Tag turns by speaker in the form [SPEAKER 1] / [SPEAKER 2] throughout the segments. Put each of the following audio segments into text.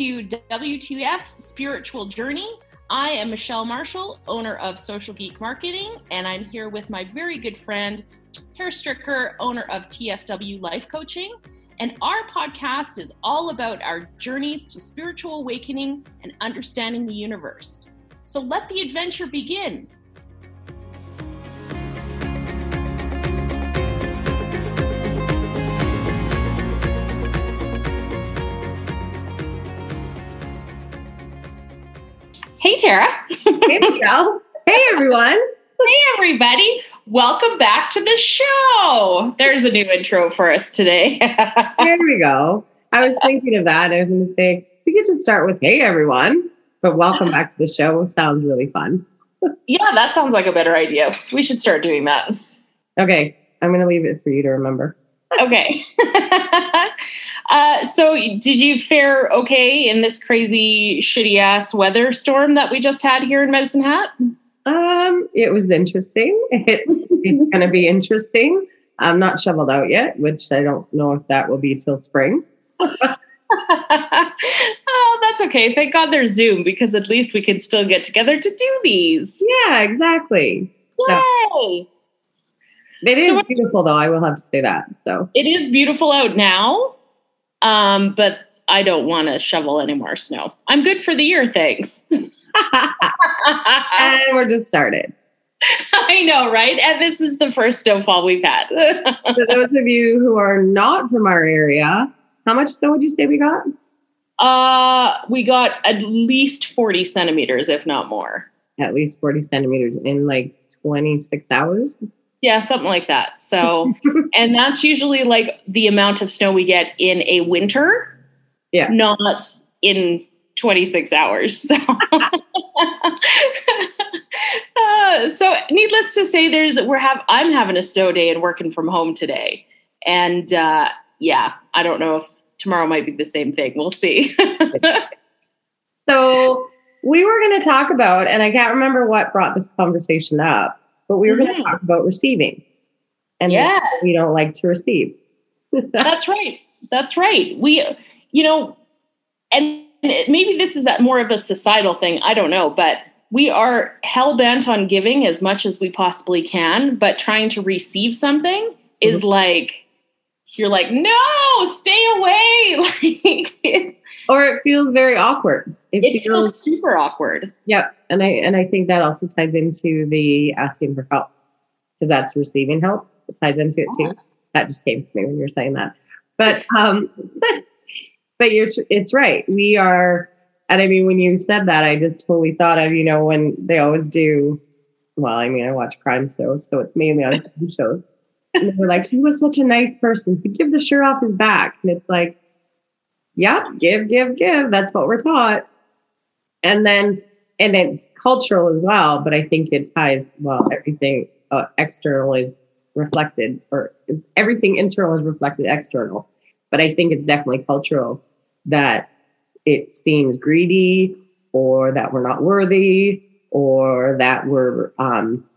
[SPEAKER 1] to WTF Spiritual Journey. I am Michelle Marshall, owner of Social Geek Marketing, and I'm here with my very good friend, Tara Stricker, owner of TSW Life Coaching. And our podcast is all about our journeys to spiritual awakening and understanding the universe. So let the adventure begin. Hey, Tara.
[SPEAKER 2] Hey, Michelle. hey, everyone.
[SPEAKER 1] Hey, everybody. Welcome back to the show. There's a new intro for us today.
[SPEAKER 2] there we go. I was thinking of that. I was going to say, we could just start with, hey, everyone. But welcome back to the show sounds really fun.
[SPEAKER 1] yeah, that sounds like a better idea. We should start doing that.
[SPEAKER 2] Okay. I'm going to leave it for you to remember.
[SPEAKER 1] okay. Uh, so, did you fare okay in this crazy, shitty ass weather storm that we just had here in Medicine Hat?
[SPEAKER 2] Um, it was interesting. It, it's going to be interesting. I'm not shoveled out yet, which I don't know if that will be till spring.
[SPEAKER 1] oh, that's okay. Thank God there's Zoom because at least we can still get together to do these.
[SPEAKER 2] Yeah, exactly.
[SPEAKER 1] Yay! So,
[SPEAKER 2] it is so, beautiful, though. I will have to say that. So
[SPEAKER 1] it is beautiful out now. Um, but I don't want to shovel any more snow. I'm good for the year, thanks. and
[SPEAKER 2] we're just started.
[SPEAKER 1] I know, right? And this is the first snowfall we've had.
[SPEAKER 2] For those of you who are not from our area, how much snow would you say we got?
[SPEAKER 1] Uh, we got at least 40 centimeters, if not more.
[SPEAKER 2] At least 40 centimeters in like 26 hours?
[SPEAKER 1] Yeah, something like that. So, and that's usually like the amount of snow we get in a winter.
[SPEAKER 2] Yeah.
[SPEAKER 1] Not in 26 hours. So, uh, so needless to say, there's we're have I'm having a snow day and working from home today, and uh, yeah, I don't know if tomorrow might be the same thing. We'll see.
[SPEAKER 2] so we were going to talk about, and I can't remember what brought this conversation up but we were mm-hmm. going to talk about receiving. And yes. we don't like to receive.
[SPEAKER 1] That's right. That's right. We, you know, and maybe this is more of a societal thing. I don't know, but we are hell bent on giving as much as we possibly can, but trying to receive something mm-hmm. is like, you're like, no, stay away.
[SPEAKER 2] or it feels very awkward.
[SPEAKER 1] It, it feels, feels, super awkward.
[SPEAKER 2] Yep. And I and I think that also ties into the asking for help. Because that's receiving help. It ties into it too. That just came to me when you were saying that. But um but you're it's right. We are and I mean when you said that, I just totally thought of, you know, when they always do well, I mean, I watch crime shows, so it's mainly on crime shows. And they're like, he was such a nice person. He give the shirt off his back. And it's like, yeah, give, give, give. That's what we're taught. And then, and it's cultural as well, but I think it ties, well, everything uh, external is reflected, or is, everything internal is reflected external. But I think it's definitely cultural that it seems greedy or that we're not worthy or that we're um,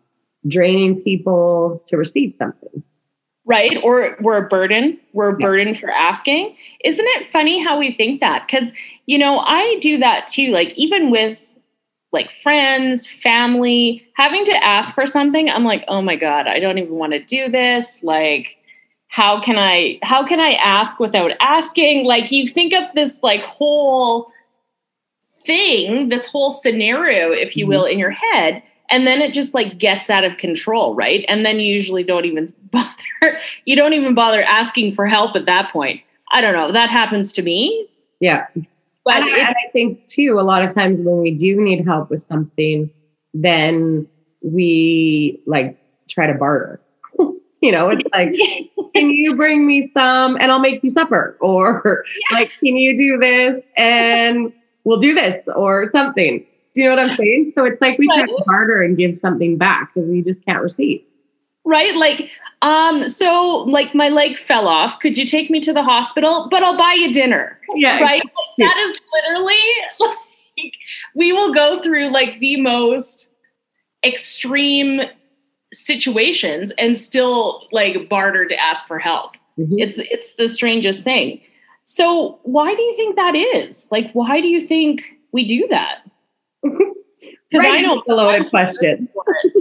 [SPEAKER 2] draining people to receive something
[SPEAKER 1] right? Or we're a burden. We're a burden for asking. Isn't it funny how we think that? Because, you know, I do that too. Like, even with like friends, family, having to ask for something, I'm like, oh my God, I don't even want to do this. Like, how can I how can I ask without asking? Like you think of this like whole thing, this whole scenario, if you mm-hmm. will, in your head and then it just like gets out of control right? And then you usually don't even bother you don't even bother asking for help at that point. I don't know. That happens to me.
[SPEAKER 2] Yeah. But and, and i think too a lot of times when we do need help with something then we like try to barter. You know it's like can you bring me some and i'll make you supper? Or yeah. like can you do this and we'll do this? Or something do you know what I'm saying? So it's like we try to barter and give something back because we just can't receive. Right?
[SPEAKER 1] Like, um, so like my leg fell off. Could you take me to the hospital? But I'll buy you dinner.
[SPEAKER 2] Yeah.
[SPEAKER 1] Right. Exactly. That is literally like we will go through like the most extreme situations and still like barter to ask for help. Mm-hmm. It's it's the strangest thing. So, why do you think that is? Like, why do you think we do that?
[SPEAKER 2] Because right, I know the loaded question.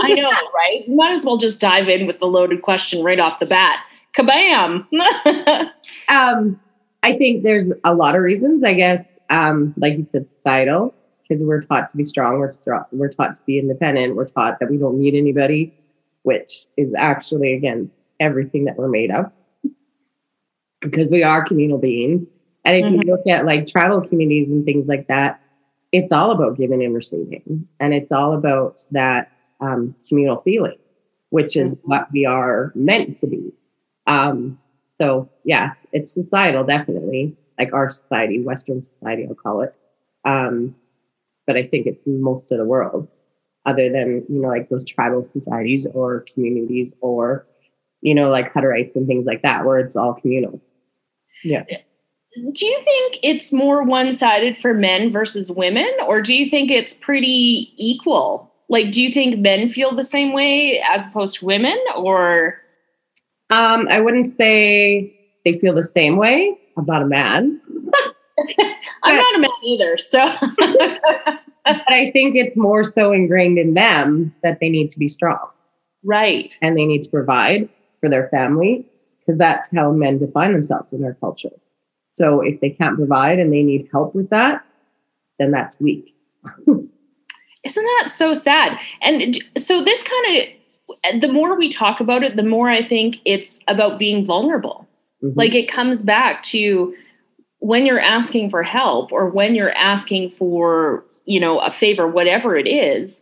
[SPEAKER 1] I know, right? You might as well just dive in with the loaded question right off the bat. Kabam!
[SPEAKER 2] um, I think there's a lot of reasons. I guess, um, like you said, societal, because we're taught to be strong. We're strong. We're taught to be independent. We're taught that we don't need anybody, which is actually against everything that we're made of, because we are communal beings. And if mm-hmm. you look at like tribal communities and things like that, it's all about giving and receiving, and it's all about that um, communal feeling, which is mm-hmm. what we are meant to be. Um, so yeah, it's societal, definitely like our society, Western society, I'll call it. Um, but I think it's most of the world, other than you know like those tribal societies or communities or you know like Hutterites and things like that, where it's all communal. Yeah.
[SPEAKER 1] Do you think it's more one sided for men versus women, or do you think it's pretty equal? Like, do you think men feel the same way as opposed to women, or?
[SPEAKER 2] Um, I wouldn't say they feel the same way. I'm not a man.
[SPEAKER 1] I'm not a man either. So,
[SPEAKER 2] but I think it's more so ingrained in them that they need to be strong.
[SPEAKER 1] Right.
[SPEAKER 2] And they need to provide for their family because that's how men define themselves in their culture. So if they can't provide and they need help with that, then that's weak.
[SPEAKER 1] Isn't that so sad? And so this kind of the more we talk about it, the more I think it's about being vulnerable. Mm-hmm. Like it comes back to when you're asking for help or when you're asking for, you know, a favor, whatever it is,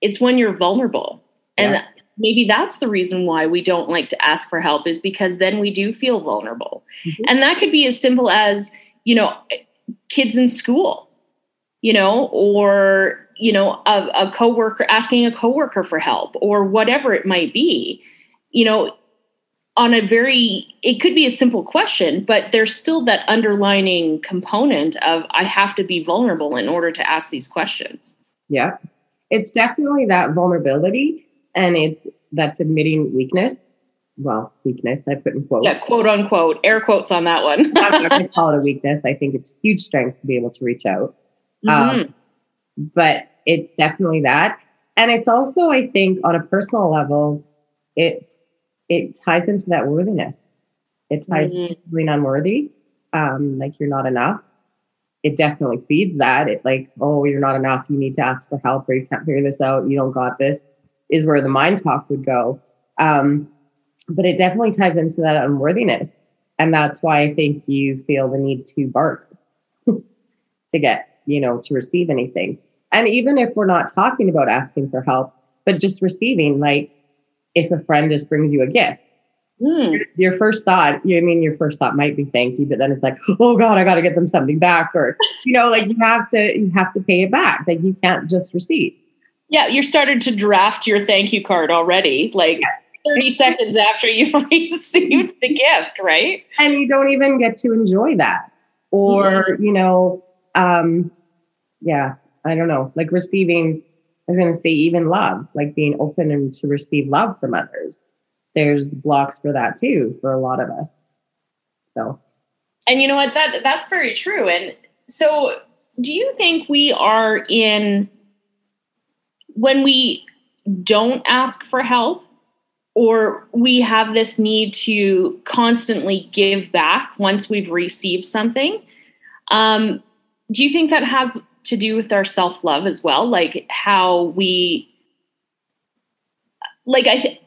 [SPEAKER 1] it's when you're vulnerable. And yeah. Maybe that's the reason why we don't like to ask for help is because then we do feel vulnerable. Mm-hmm. And that could be as simple as, you know, kids in school, you know, or you know, a, a coworker asking a coworker for help or whatever it might be, you know, on a very it could be a simple question, but there's still that underlining component of I have to be vulnerable in order to ask these questions.
[SPEAKER 2] Yeah. It's definitely that vulnerability and it's that's admitting weakness well, weakness. I put in quotes.
[SPEAKER 1] Yeah, quote unquote, air quotes on that one.
[SPEAKER 2] I'm not going to call it a weakness. I think it's huge strength to be able to reach out. Mm-hmm. Um, but it's definitely that. And it's also, I think, on a personal level, it's it ties into that worthiness. It ties mm-hmm. into being unworthy, um, like you're not enough. It definitely feeds that. It like, oh, you're not enough. You need to ask for help, or you can't figure this out. You don't got this. Is where the mind talk would go. Um, but it definitely ties into that unworthiness, and that's why I think you feel the need to bark to get, you know, to receive anything. And even if we're not talking about asking for help, but just receiving, like if a friend just brings you a gift, mm. your first thought, you I mean your first thought might be thank you, but then it's like, oh God, I gotta get them something back. Or, you know, like you have to you have to pay it back. Like you can't just receive.
[SPEAKER 1] Yeah, you're started to draft your thank you card already. Like 30 seconds after you've received the gift, right?
[SPEAKER 2] And you don't even get to enjoy that. Or, you know, um, yeah, I don't know, like receiving, I was going to say even love, like being open and to receive love from others. There's blocks for that too, for a lot of us. So,
[SPEAKER 1] and you know what? That that's very true. And so, do you think we are in when we don't ask for help or we have this need to constantly give back once we've received something um, do you think that has to do with our self love as well, like how we like I th-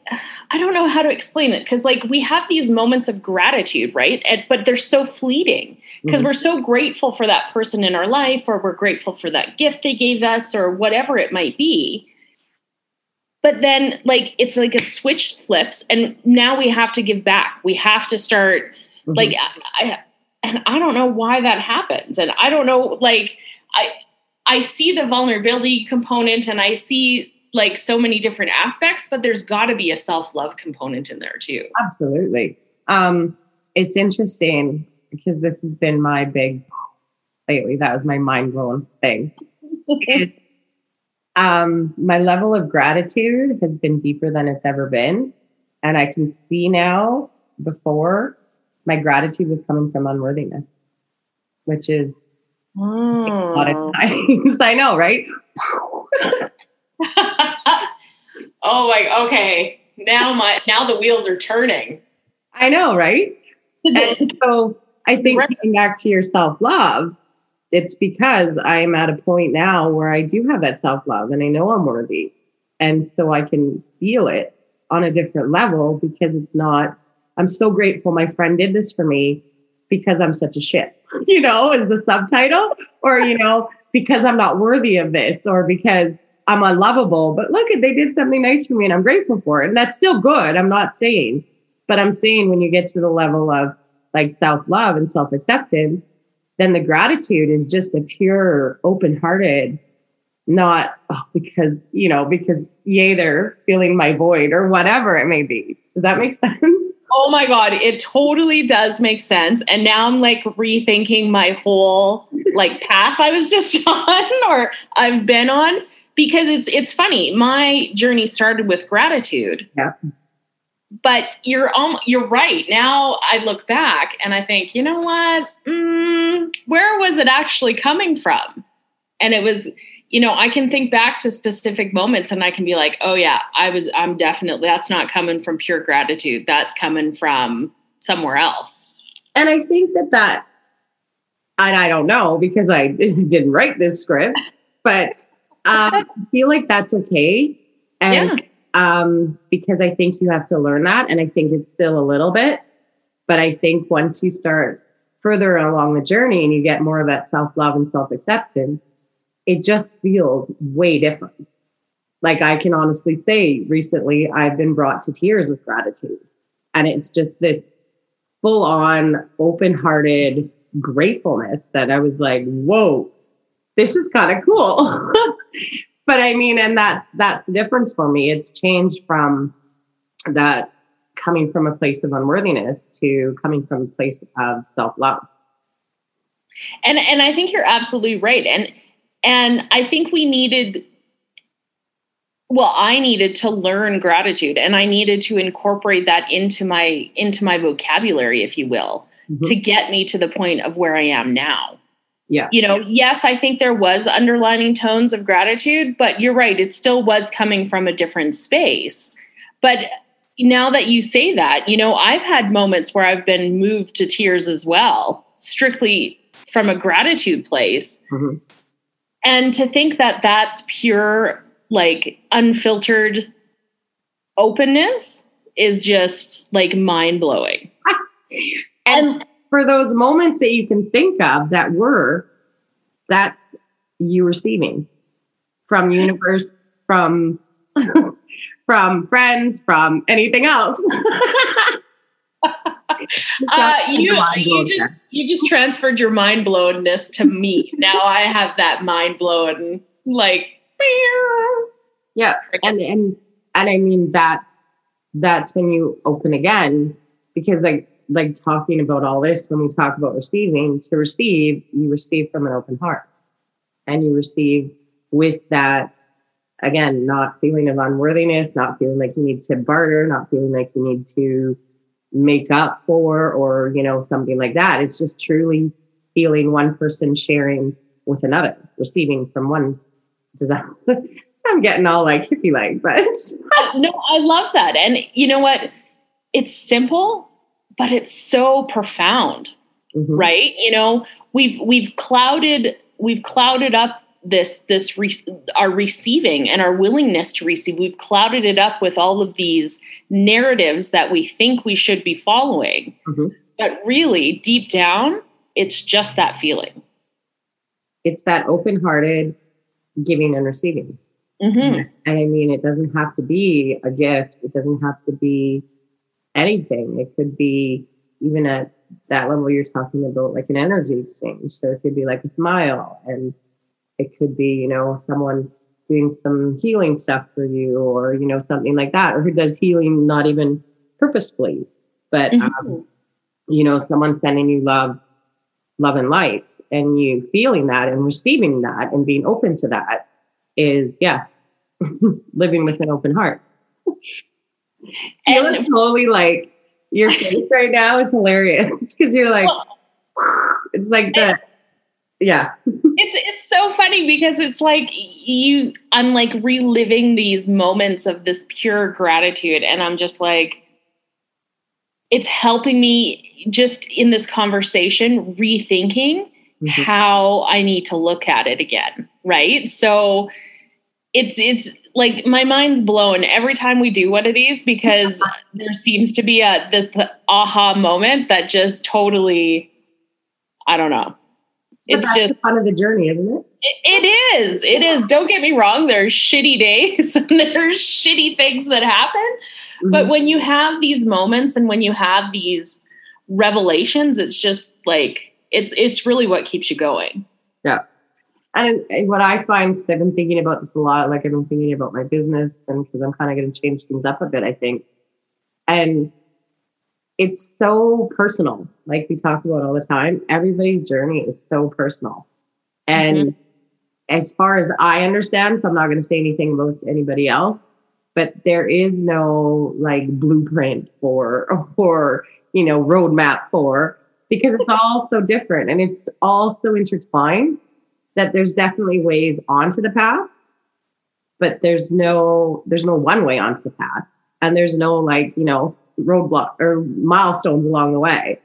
[SPEAKER 1] I don't know how to explain it because like we have these moments of gratitude, right? And, but they're so fleeting because mm-hmm. we're so grateful for that person in our life or we're grateful for that gift they gave us or whatever it might be. But then like it's like a switch flips and now we have to give back. We have to start mm-hmm. like I, and I don't know why that happens and I don't know like I I see the vulnerability component and I see like so many different aspects, but there's got to be a self love component in there too.
[SPEAKER 2] Absolutely. Um, it's interesting because this has been my big lately. That was my mind blown thing. it, um, my level of gratitude has been deeper than it's ever been. And I can see now before my gratitude was coming from unworthiness. which is
[SPEAKER 1] Oh.
[SPEAKER 2] a lot of times. I know, right?
[SPEAKER 1] oh my okay. Now my now the wheels are turning.
[SPEAKER 2] I know, right? And so I think
[SPEAKER 1] Right.
[SPEAKER 2] getting back to your self love, it's because I'm at a point now where I do have that self love and I know I'm worthy. And so I can feel it on a different level because it's not, I'm so grateful my friend did this for me because I'm such a shit, you know, is the subtitle, or, you know, because I'm not worthy of this or because I'm unlovable. But look, at, they did something nice for me and I'm grateful for it. And that's still good. I'm not saying, but I'm saying when you get to the level of like self love and self acceptance, then the gratitude is just a pure, open hearted, not oh, because, you know, because yay, they're feeling my void or whatever it may be. Does that make sense?
[SPEAKER 1] Oh my God, it totally does make sense. And now I'm like rethinking my whole like path I was just on or I've been on because it's it's funny. My journey started with gratitude.
[SPEAKER 2] Yeah.
[SPEAKER 1] But you're um, you're right. Now I look back and I think, you know what? Mm, where was it actually coming from? And it was, you know, I can think back to specific moments and I can be like, oh yeah, I was, I'm definitely, that's not coming from pure gratitude. That's coming from somewhere else.
[SPEAKER 2] And I think that that, and I don't know because I didn't write this script, but um, I feel like that's okay. And um, because I think you have to learn that. And I think it's still a little bit, but I think once you start further along the journey and you get more of that self love and self acceptance, it just feels way different. Like I can honestly say, recently I've been brought to tears with gratitude. And it's just this full on, open hearted gratefulness that I was like, whoa, this is kind of cool. but I mean, and that's that's the difference for me. It's changed from that coming from a place of unworthiness to coming from a place of self love.
[SPEAKER 1] And and I think you're absolutely right. And and I think we needed well, I needed to learn gratitude and I needed to incorporate that into my into my vocabulary, if you will,
[SPEAKER 2] Mhm.
[SPEAKER 1] to get me to the point of where I am now.
[SPEAKER 2] Yeah.
[SPEAKER 1] You know, yes, I think there was underlining tones of gratitude, but you're right, it still was coming from a different space. But now that you say that, you know, I've had moments where I've been moved to tears as well, strictly from a gratitude place.
[SPEAKER 2] Mhm.
[SPEAKER 1] And to think that that's pure, like unfiltered openness is just like mind blowing.
[SPEAKER 2] And for those moments that you can think of that were, that's you receiving from universe, from from friends, from anything else.
[SPEAKER 1] Uh, you, you just you just transferred your mind blownness to me. now I have that mind blowing like
[SPEAKER 2] yeah, and and and I mean that's that's when you open again because like like talking about all this when we talk about receiving to receive you receive from an open heart and you receive with that again not feeling of unworthiness not feeling like you need to barter not feeling like you need to make up for or you know something like that it's just truly feeling one person sharing with another receiving from one does that i'm getting all like hippie like but
[SPEAKER 1] no, I love that. And you know what? It's simple, but it's so profound.
[SPEAKER 2] Mhm.
[SPEAKER 1] right you know we've we've clouded we've clouded up this this re- our receiving and our willingness to receive we've clouded it up with all of these narratives that we think we should be following
[SPEAKER 2] Mhm.
[SPEAKER 1] but really deep down it's just that feeling
[SPEAKER 2] it's that open-hearted giving and receiving
[SPEAKER 1] Mhm.
[SPEAKER 2] and i mean it doesn't have to be a gift it doesn't have to be anything. It could be even at that level you're talking about like an energy exchange. So it could be like a smile and it could be you know someone doing some healing stuff for you or you know something like that or who does healing not even purposefully. But um,
[SPEAKER 1] Mhm.
[SPEAKER 2] you know someone sending you love love and light and you feeling that and receiving that and being open to that is yeah living with an open heart you
[SPEAKER 1] And-
[SPEAKER 2] look totally like your face right now is hilarious because you're like
[SPEAKER 1] Well-
[SPEAKER 2] it's like the Yeah.
[SPEAKER 1] it's it's so funny because it's like you I'm like reliving these moments of this pure gratitude and I'm just like it's helping me just in this conversation rethinking mm-hmm. how I need to look at it again, right? So it's it's like my mind's blown every time we do one of these because there seems to be a this aha moment that just totally I don't know.
[SPEAKER 2] It's just part of the journey, isn't it?
[SPEAKER 1] it? It is. It is. Don't get me wrong. There's shitty days and there's shitty things that happen. Mm-hmm. But when you have these moments and when you have these revelations, it's just like it's it's really what keeps you going.
[SPEAKER 2] Yeah. And what I find, because I've been thinking about this a lot, like I've been thinking about my business, and because I'm kind of going to change things up a bit, I think. And it's so personal, like we talk about all the time. Everybody's journey is so personal. And mm-hmm. as far as I understand, so I'm not going to say anything about anybody else, but there is no like blueprint for or you know roadmap for because it's all so different and it's all so intertwined that there's definitely ways onto the path but there's no there's no one way onto the path. And there's no like you know roadblock or milestones along the way.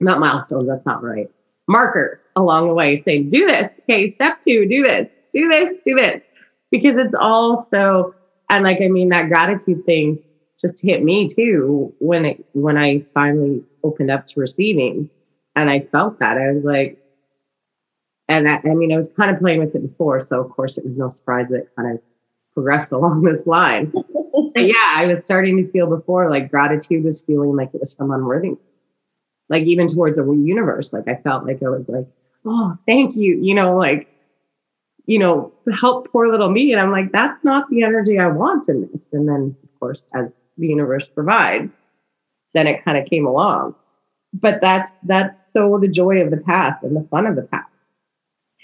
[SPEAKER 2] Not milestones that's not right. Markers along the way saying do this. Okay step two do this. Do this do this. Because it's all so and like i mean that gratitude thing just hit me too when it when i finally opened up to receiving. And i felt that. I was like and I, I, mean, I was kind of playing with it before, so of course it was no surprise that it kind of progressed along this line. but yeah, I was starting to feel before like gratitude was feeling like it was from unworthiness, like even towards the universe. Like I felt like I was like, oh, thank you, you know, like you know, help poor little me, and I'm like, that's not the energy I want in this. And then, of course, as the universe provides, then it kind of came along. But that's that's so the joy of the path and the fun of the path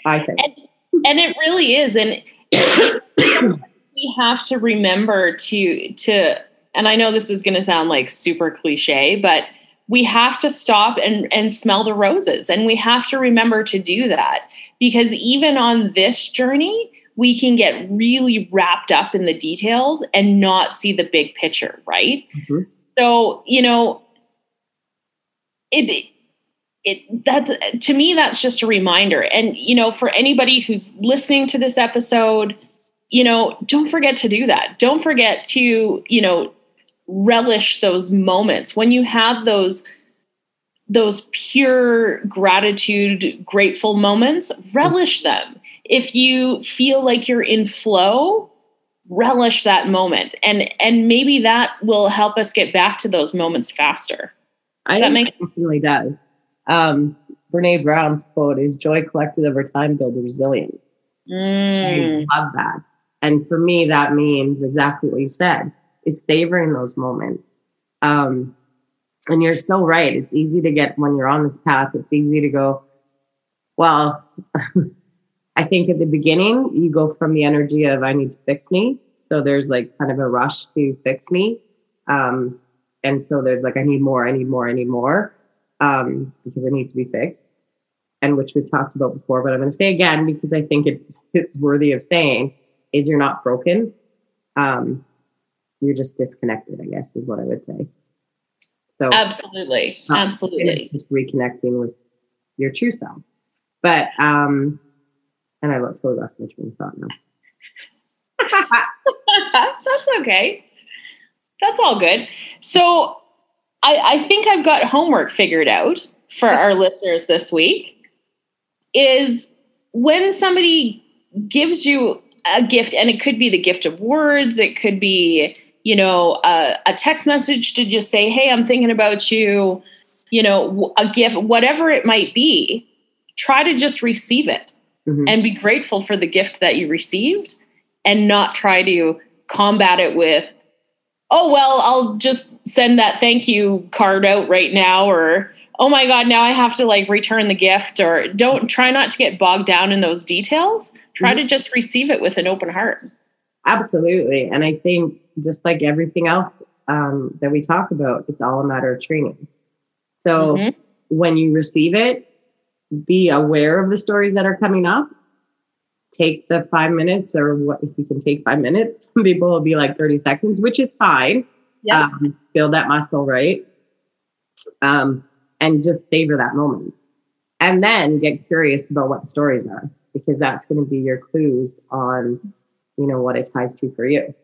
[SPEAKER 2] I think.
[SPEAKER 1] And, and it really is. And we have to remember to, to, and I know this is going to sound like super cliche, but we have to stop and, and smell the roses. And we have to remember to do that because even on this journey, we can get really wrapped up in the details and not see the big picture, right? Mm-hmm. So, you know, it it that's to me that's just a reminder. And you know for anybody who's listening to this episode you know don't forget to do that. Don't forget to you know relish those moments. When you have those those pure gratitude grateful moments relish them. If you feel like you're in flow relish that moment. And and maybe that will help us get back to those moments faster.
[SPEAKER 2] Does I that make sense? It really does um, Brene Brown's quote is joy collected over time builds resilience.
[SPEAKER 1] Mm.
[SPEAKER 2] I love that. And for me, that means exactly what you said is savoring those moments. Um, and you're still right. It's easy to get when you're on this path, it's easy to go, well, I think at the beginning, you go from the energy of I need to fix me. So there's like kind of a rush to fix me. Um, and so there's like, I need more, I need more, I need more um, because it needs to be fixed, and which we've talked about before. But I'm going to say again because I think it's, it's worthy of saying: is you're not broken. Um, you're just disconnected. I guess is what I would say.
[SPEAKER 1] So absolutely, absolutely,
[SPEAKER 2] just reconnecting with your true self. But um, and I totally lost my train of thought now.
[SPEAKER 1] That's okay. That's all good. So I, I think I've got homework figured out for our listeners this week. Is when somebody gives you a gift, and it could be the gift of words, it could be, you know, a, a text message to just say, Hey, I'm thinking about you, you know, a gift, whatever it might be, try to just receive it mm-hmm. and be grateful for the gift that you received and not try to combat it with oh well i'll just send that thank you card out right now or oh my god now i have to like return the gift or don't try not to get bogged down in those details try mm-hmm. to just receive it with an open heart
[SPEAKER 2] absolutely and i think just like everything else um, that we talk about it's all a matter of training so mm-hmm. when you receive it be aware of the stories that are coming up. Take the five minutes, or what if you can take five minutes. Some people will be like 30 seconds, which is fine.
[SPEAKER 1] Yeah.
[SPEAKER 2] Um, build that muscle, right? Um, and just savor that moment. And then get curious about what the stories are, because that's going to be your clues on, you know, what it ties to for you.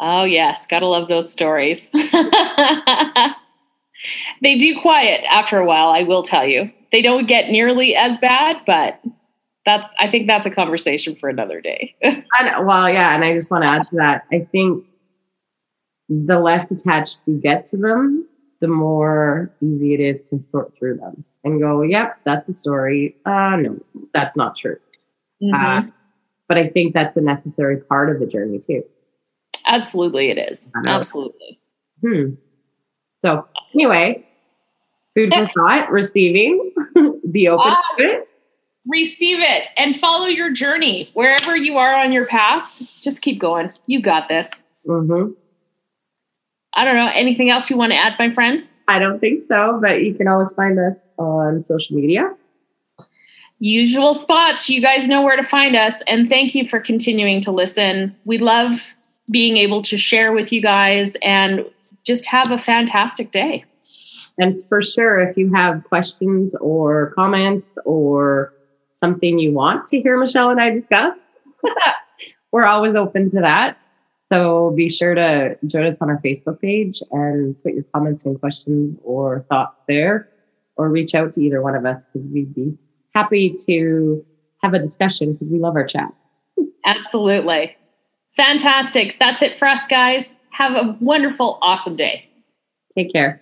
[SPEAKER 1] Oh, yes. Gotta love those stories. they do quiet after a while, I will tell you. They don't get nearly as bad, but that's I think that's a conversation for another day.
[SPEAKER 2] and, well, yeah, and I just want to add to that. I think the less attached you get to them, the more easy it is to sort through them and go, "Yep, that's a story." Uh, no, that's not true.
[SPEAKER 1] Mm-hmm.
[SPEAKER 2] Uh, but I think that's a necessary part of the journey too.
[SPEAKER 1] Absolutely, it is. Absolutely.
[SPEAKER 2] Hmm. So anyway, food for thought, receiving, be open
[SPEAKER 1] Ah.
[SPEAKER 2] to it.
[SPEAKER 1] Receive it and follow your journey wherever you are on your path. Just keep going. You got this.
[SPEAKER 2] hmm
[SPEAKER 1] I don't know. Anything else you want to add, my friend?
[SPEAKER 2] I don't think so, but you can always find us on social media.
[SPEAKER 1] Usual spots. You guys know where to find us. And thank you for continuing to listen. We love being able to share with you guys and just have a fantastic day.
[SPEAKER 2] And for sure, if you have questions or comments or something you want to hear Michelle and I discuss, we're always open to that. So be sure to join us on our Facebook page and put your comments and questions or thoughts there, or reach out to either one of us because we'd be happy to have a discussion because we love our chat.
[SPEAKER 1] Absolutely. Fantastic. That's it for us, guys. Have a wonderful, awesome day.
[SPEAKER 2] Take care.